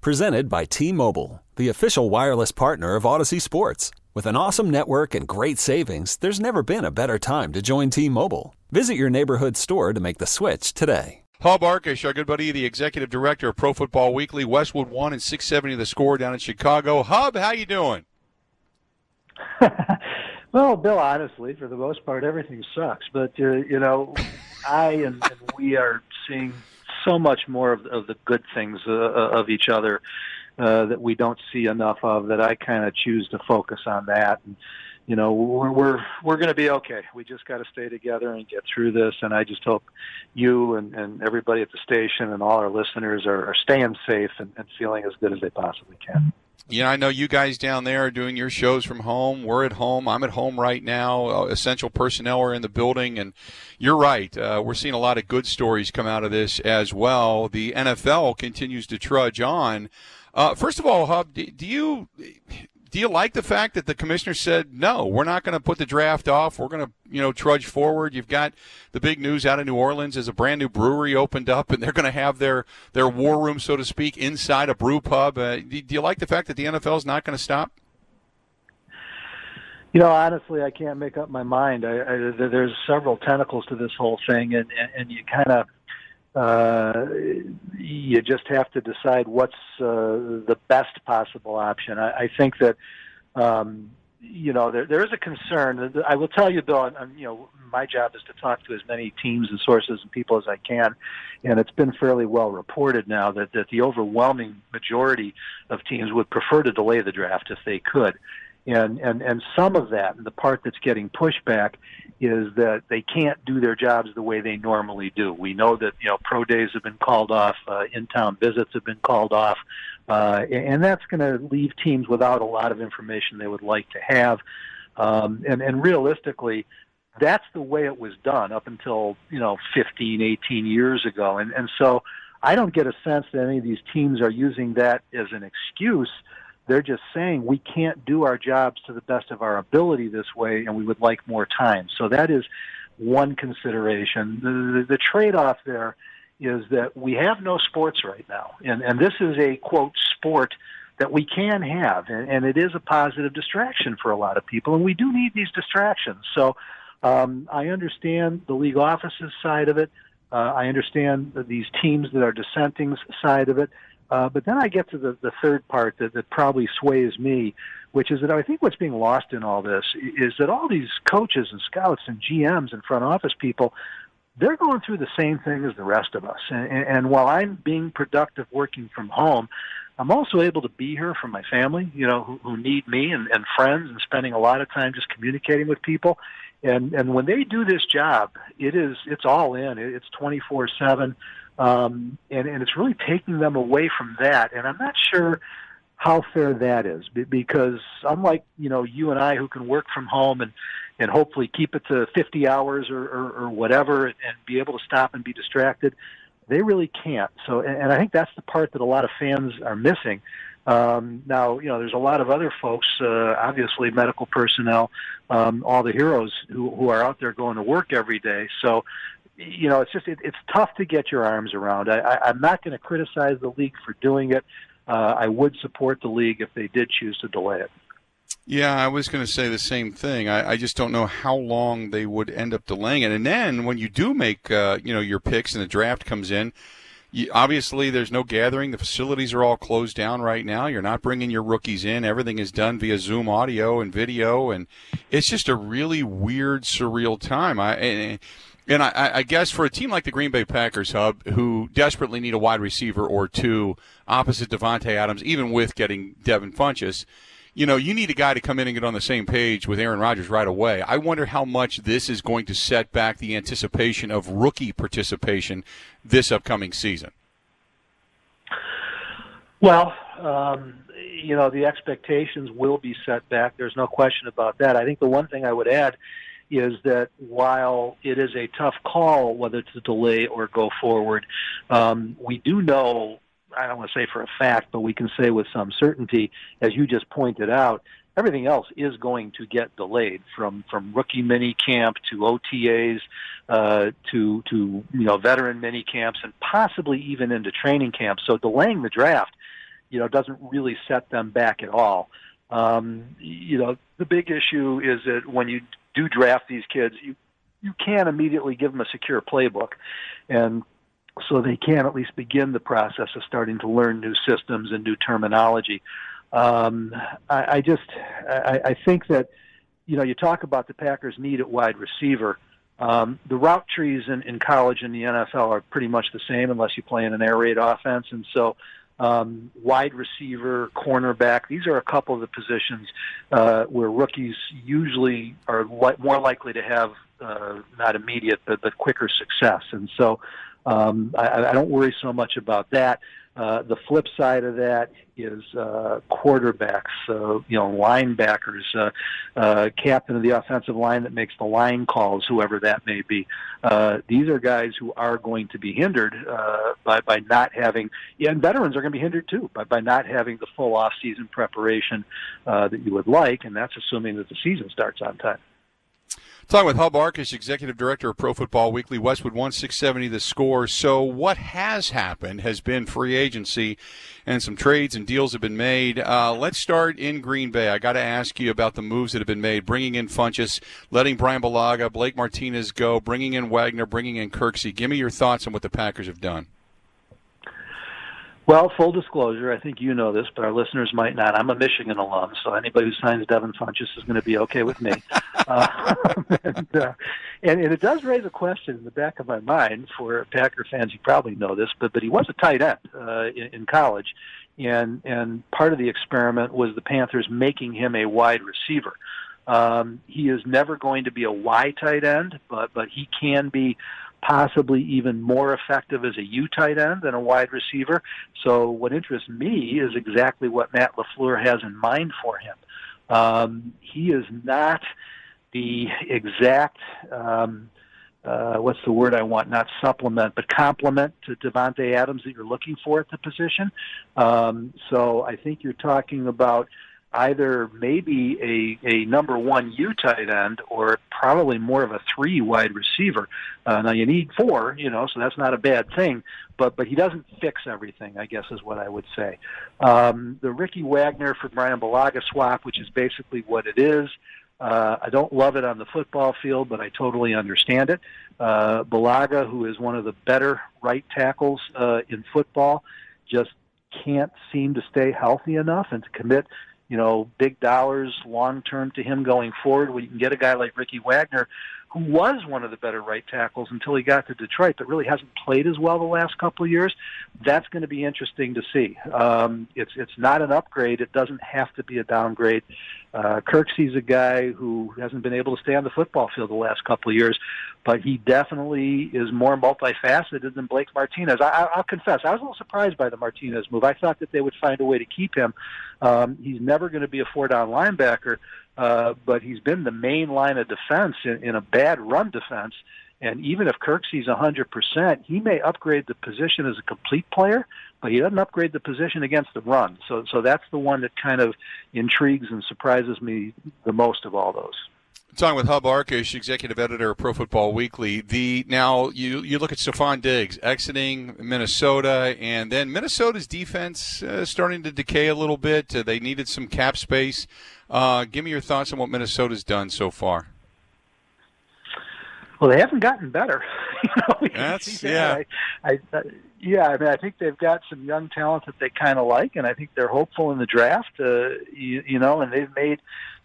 Presented by T Mobile, the official wireless partner of Audacy Sports. With an awesome network and great savings, there's never been a better time to join T Mobile. Visit your neighborhood store to make the switch today. Hub Arkush, our good buddy, the executive director of Pro Football Weekly, Westwood one and six seventy the score down in Chicago. Hub, how you doing? well, Bill, honestly, for the most part, everything sucks. But uh, you know, I and, and we are seeing so much more of, of the good things uh, of each other uh, that we don't see enough of. That I kind of choose to focus on that. And, you know we're we're we're going to be okay. We just got to stay together and get through this. And I just hope you and, and everybody at the station and all our listeners are, are staying safe and, and feeling as good as they possibly can. Yeah, I know you guys down there are doing your shows from home. We're at home. I'm at home right now. Uh, essential personnel are in the building, and you're right. Uh, we're seeing a lot of good stories come out of this as well. The NFL continues to trudge on. Uh, first of all, Hub, do, do you do you like the fact that the commissioner said no we're not going to put the draft off we're going to you know trudge forward? You've got the big news out of new orleans as a brand new brewery opened up and they're going to have their their war room so to speak inside a brew pub. Uh, do, do you like the fact that the nfl is not going to stop? You know, honestly, I can't make up my mind. I, I, there's several tentacles to this whole thing, and and, and you kind of uh, you just have to decide what's uh, the best possible option. I, I think that um, you know there, there is a concern. I will tell you, Bill. I'm, you know, my job is to talk to as many teams and sources and people as I can, and it's been fairly well reported now that that the overwhelming majority of teams would prefer to delay the draft if they could and and and some of that the part that's getting pushback is that they can't do their jobs the way they normally do. We know that you know pro days have been called off, uh, in-town visits have been called off, uh, and that's going to leave teams without a lot of information they would like to have. Um, and and realistically, that's the way it was done up until you know 15, 18 years ago, and and so I don't get a sense that any of these teams are using that as an excuse they're just saying we can't do our jobs to the best of our ability this way, and we would like more time. So that is one consideration. The, the, the trade-off there is that we have no sports right now, and and this is a quote sport that we can have, and, and it is a positive distraction for a lot of people, and we do need these distractions. So um, I understand the league offices side of it. Uh, I understand these teams that are dissenting side of it. Uh, but then I get to the, the third part that, that probably sways me, which is that I think what's being lost in all this is that all these coaches and scouts and GMs and front office people, they're going through the same thing as the rest of us. And, and while I'm being productive working from home, I'm also able to be here for my family, you know, who, who need me and, and friends and spending a lot of time just communicating with people. And, and when they do this job, it is, it's all in. It's 24 seven um, and, and it's really taking them away from that. And I'm not sure how fair that is because unlike you know you and I who can work from home and and hopefully keep it to 50 hours or, or, or whatever and be able to stop and be distracted, they really can't. So and, and I think that's the part that a lot of fans are missing. Um, now, you know, there's a lot of other folks, uh, obviously medical personnel, um, all the heroes who, who are out there going to work every day. So you know, it's just it, it's tough to get your arms around. I, I, I'm not going to criticize the league for doing it. Uh, I would support the league if they did choose to delay it. Yeah, I was going to say the same thing. I, I, just don't know how long they would end up delaying it. And then when you do make, uh, you know, your picks and the draft comes in, you, obviously there's no gathering. The facilities are all closed down right now. You're not bringing your rookies in. Everything is done via Zoom audio and video, and it's just a really weird, surreal time. I. And, and I, I, guess for a team like the Green Bay Packers, Hub, who desperately need a wide receiver or two opposite Davante Adams, even with getting Devin Funchess, you know, you need a guy to come in and get on the same page with Aaron Rodgers right away. I wonder how much this is going to set back the anticipation of rookie participation this upcoming season. Well, Um, you know, the expectations will be set back. There's no question about that. I think the one thing I would add is that while it is a tough call whether to delay or go forward, um, we do know, I don't want to say for a fact, but we can say with some certainty, as you just pointed out, everything else is going to get delayed from from rookie mini camp to OTAs uh, to to you know veteran mini camps and possibly even into training camps. So delaying the draft, you know, doesn't really set them back at all. Um, you know, the big issue is that when you do draft these kids, you you can immediately give them a secure playbook, and so they can at least begin the process of starting to learn new systems and new terminology. Um, I, I just I, I think that you know you talk about the Packers' need at wide receiver. Um, the route trees in, in college and the NFL are pretty much the same unless you play in an air raid offense, and so um, wide receiver, cornerback. These are a couple of the positions uh, where rookies usually are li- more likely to have uh, not immediate but, but quicker success. And so um, I, I don't worry so much about that. Uh, the flip side of that is uh, quarterbacks, uh, you know, linebackers, uh, uh, captain of the offensive line that makes the line calls, whoever that may be. Uh, these are guys who are going to be hindered uh, by by not having, yeah, and veterans are going to be hindered too by by not having the full off-season preparation uh, that you would like, and that's assuming that the season starts on time. Talking with Hub Arkush, Executive Director of Pro Football Weekly, Westwood 1670 the score. So, what has happened has been free agency and some trades and deals have been made. Uh, let's start in Green Bay. I got to ask you about the moves that have been made, bringing in Funchess, letting Brian Bulaga, Blake Martinez go, bringing in Wagner, bringing in Kirksey. Give me your thoughts on what the Packers have done. Well, full disclosure, I think you know this, but our listeners might not. I'm a Michigan alum, so anybody who signs Devin Funchess is going to be okay with me. uh, and, uh, and, and it does raise a question in the back of my mind for Packer fans. You probably know this, but but he was a tight end uh, in, in college, and and part of the experiment was the Panthers making him a wide receiver. Um, he is never going to be a Y tight end, but but he can be possibly even more effective as a U tight end than a wide receiver. So what interests me is exactly what Matt LaFleur has in mind for him. Um, he is not the exact um, uh, what's the word I want? Not supplement, but complement to Davante Adams that you're looking for at the position. Um, so I think you're talking about either maybe a, a number one U tight end or probably more of a three wide receiver. Uh, now you need four, you know, so that's not a bad thing, but but he doesn't fix everything. I guess is what I would say. Um, the Ricky Wagner for Brian Bulaga swap, which is basically what it is. Uh, I don't love it on the football field, but I totally understand it. Uh, Bulaga, who is one of the better right tackles uh, in football, just can't seem to stay healthy enough and to commit you know, big dollars long term to him going forward. You can get a guy like Ricky Wagner, who was one of the better right tackles until he got to Detroit, but really hasn't played as well the last couple of years. That's going to be interesting to see. Um, it's it's not an upgrade. It doesn't have to be a downgrade. Uh, Kirksey's a guy who hasn't been able to stay on the football field the last couple of years, but he definitely is more multifaceted than Blake Martinez. I, I'll confess, I was a little surprised by the Martinez move. I thought that they would find a way to keep him. Um, he's never going to be a four-down linebacker, uh, but he's been the main line of defense in, in a bad run defense. And even if Kirksey's 100%, he may upgrade the position as a complete player, but he doesn't upgrade the position against the run. So, so that's the one that kind of intrigues and surprises me the most of all those. Talking with Hub Arkush, executive editor of Pro Football Weekly. The now you you look at Stefon Diggs exiting Minnesota, and then Minnesota's defense uh, starting to decay a little bit. Uh, they needed some cap space. Uh, give me your thoughts on what Minnesota's done so far. Well, they haven't gotten better. you know, That's yeah. I, I, yeah, I mean, I think they've got some young talent that they kind of like, and I think they're hopeful in the draft. Uh, you, you know, and they've made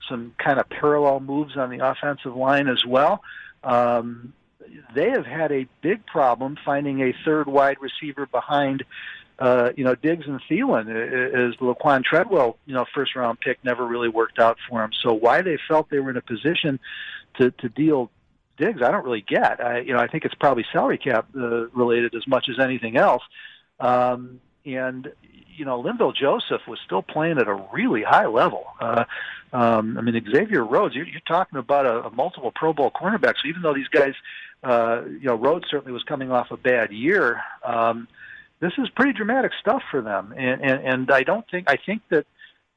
some kind of parallel moves on the offensive line as well. Um, they have had a big problem finding a third wide receiver behind, uh, you know, Diggs and Thielen. As Laquan Treadwell, you know, first round pick never really worked out for them. So why they felt they were in a position to to deal Diggs, I don't really get. I, you know, I think it's probably salary cap uh, related as much as anything else. Um, and you know, Linval Joseph was still playing at a really high level. Uh, um, I mean, Xavier Rhodes, you're, you're talking about a, a multiple Pro Bowl cornerback. So even though these guys, uh, you know, Rhodes certainly was coming off a bad year, um, this is pretty dramatic stuff for them. And, and, and I don't think, I think that,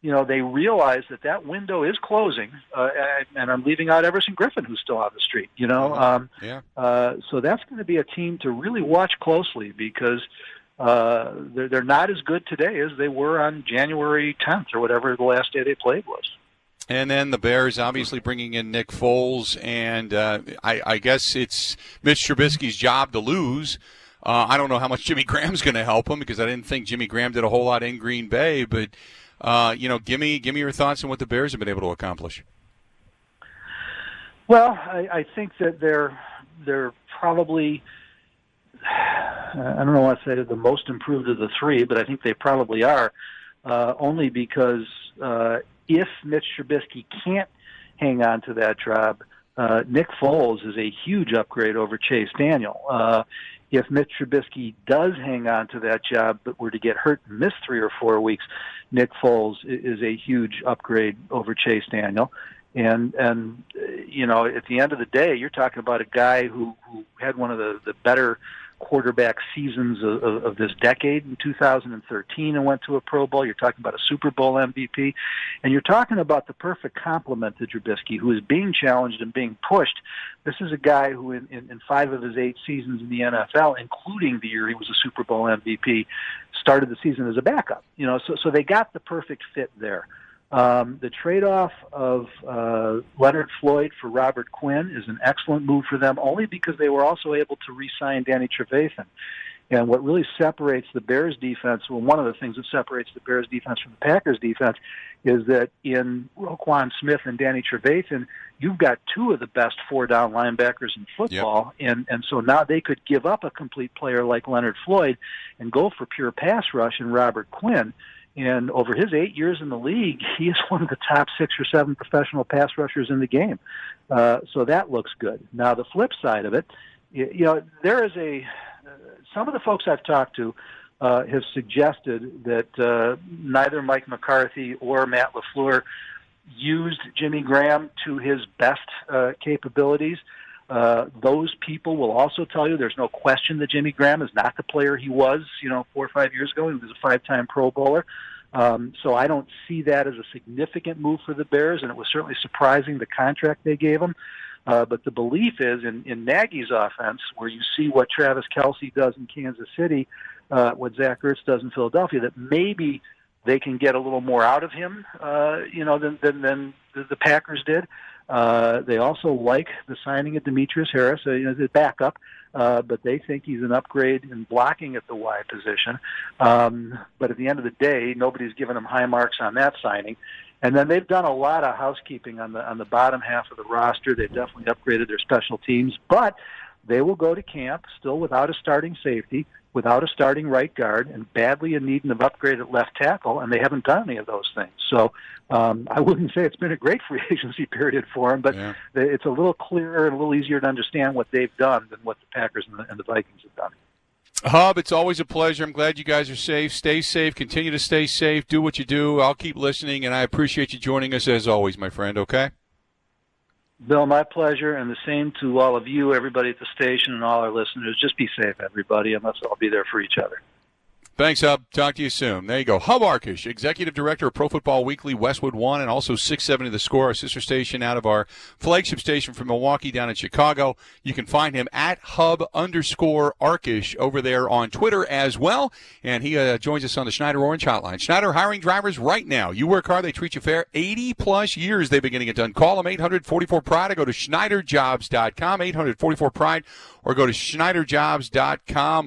you know, they realize that that window is closing, uh, and, and I'm leaving out Everson Griffen, who's still on the street. You know, um, yeah. Uh, so that's going to be a team to really watch closely because uh, they're, they're not as good today as they were on January 10th or whatever the last day they played was. And then the Bears obviously bringing in Nick Foles, and uh, I, I, guess it's Mitch Trubisky's job to lose. Uh, I don't know how much Jimmy Graham's going to help him because I didn't think Jimmy Graham did a whole lot in Green Bay. But uh, you know, give me give me your thoughts on what the Bears have been able to accomplish. Well, I, I think that they're they're probably I don't know what to say the most improved of the three, but I think they probably are. Uh, only because uh, if Mitch Trubisky can't hang on to that job, uh, Nick Foles is a huge upgrade over Chase Daniel. Uh, if Mitch Trubisky does hang on to that job but were to get hurt and miss three or four weeks, Nick Foles is a huge upgrade over Chase Daniel. And and uh, you know, at the end of the day, you're talking about a guy who who had one of the the better quarterback seasons of, of, of this decade in 2013 and went to a Pro Bowl. You're talking about a Super Bowl MVP, and you're talking about the perfect complement to Trubisky, who is being challenged and being pushed. This is a guy who, in, in, in five of his eight seasons in the NFL, including the year he was a Super Bowl MVP, started the season as a backup. You know, so so they got the perfect fit there. Um, the trade-off of uh, Leonard Floyd for Robert Quinn is an excellent move for them, only because they were also able to re-sign Danny Trevathan. And what really separates the Bears defense, well, one of the things that separates the Bears defense from the Packers defense is that in Roquan Smith and Danny Trevathan, you've got two of the best four down linebackers in football. Yep. And, and so now they could give up a complete player like Leonard Floyd and go for pure pass rush in Robert Quinn. And over his eight years in the league, he is one of the top six or seven professional pass rushers in the game. Uh, so that looks good. Now, the flip side of it, you, know, there is a, uh, some of the folks I've talked to uh, have suggested that uh, neither Mike McCarthy or Matt LaFleur used Jimmy Graham to his best uh, capabilities. Uh, those people will also tell you there's no question that Jimmy Graham is not the player he was, you know, four or five years ago. He was a five-time Pro Bowler. Um, so I don't see that as a significant move for the Bears, and it was certainly surprising the contract they gave him. Uh, but the belief is in, in Nagy's offense, where you see what Travis Kelce does in Kansas City, uh, what Zach Ertz does in Philadelphia, that maybe they can get a little more out of him, uh, you know, than, than, than the, the Packers did. Uh, they also like the signing of Demetrius Harris, uh, you know, backup, uh, but they think he's an upgrade in blocking at the Y position. Um, but at the end of the day, nobody's given him high marks on that signing. And then they've done a lot of housekeeping on the on the bottom half of the roster. They've definitely upgraded their special teams, but they will go to camp still without a starting safety without a starting right guard and badly in need of upgrade at left tackle, and they haven't done any of those things. So um, I wouldn't say it's been a great free agency period for them, but yeah. it's a little clearer and a little easier to understand what they've done than what the Packers and the, and the Vikings have done. Hub, it's always a pleasure. I'm glad you guys are safe. Stay safe. Continue to stay safe. Do what you do. I'll keep listening, and I appreciate you joining us as always, my friend. Okay? Bill, my pleasure, and the same to all of you, everybody at the station, and all our listeners. Just be safe, everybody, and let's all be there for each other. Thanks, Hub. Talk to you soon. There you go. Hub Arkush, Executive Director of Pro Football Weekly, Westwood One, and also 670 The Score, our sister station out of our flagship station from Milwaukee down in Chicago. You can find him at Hub underscore Arkush over there on Twitter as well. And he uh, joins us on the Schneider Orange Hotline. Schneider hiring drivers right now. You work hard, they treat you fair. 80 plus years they've been getting it done. Call them 844 Pride or go to SchneiderJobs.com, 844 Pride, or go to SchneiderJobs.com.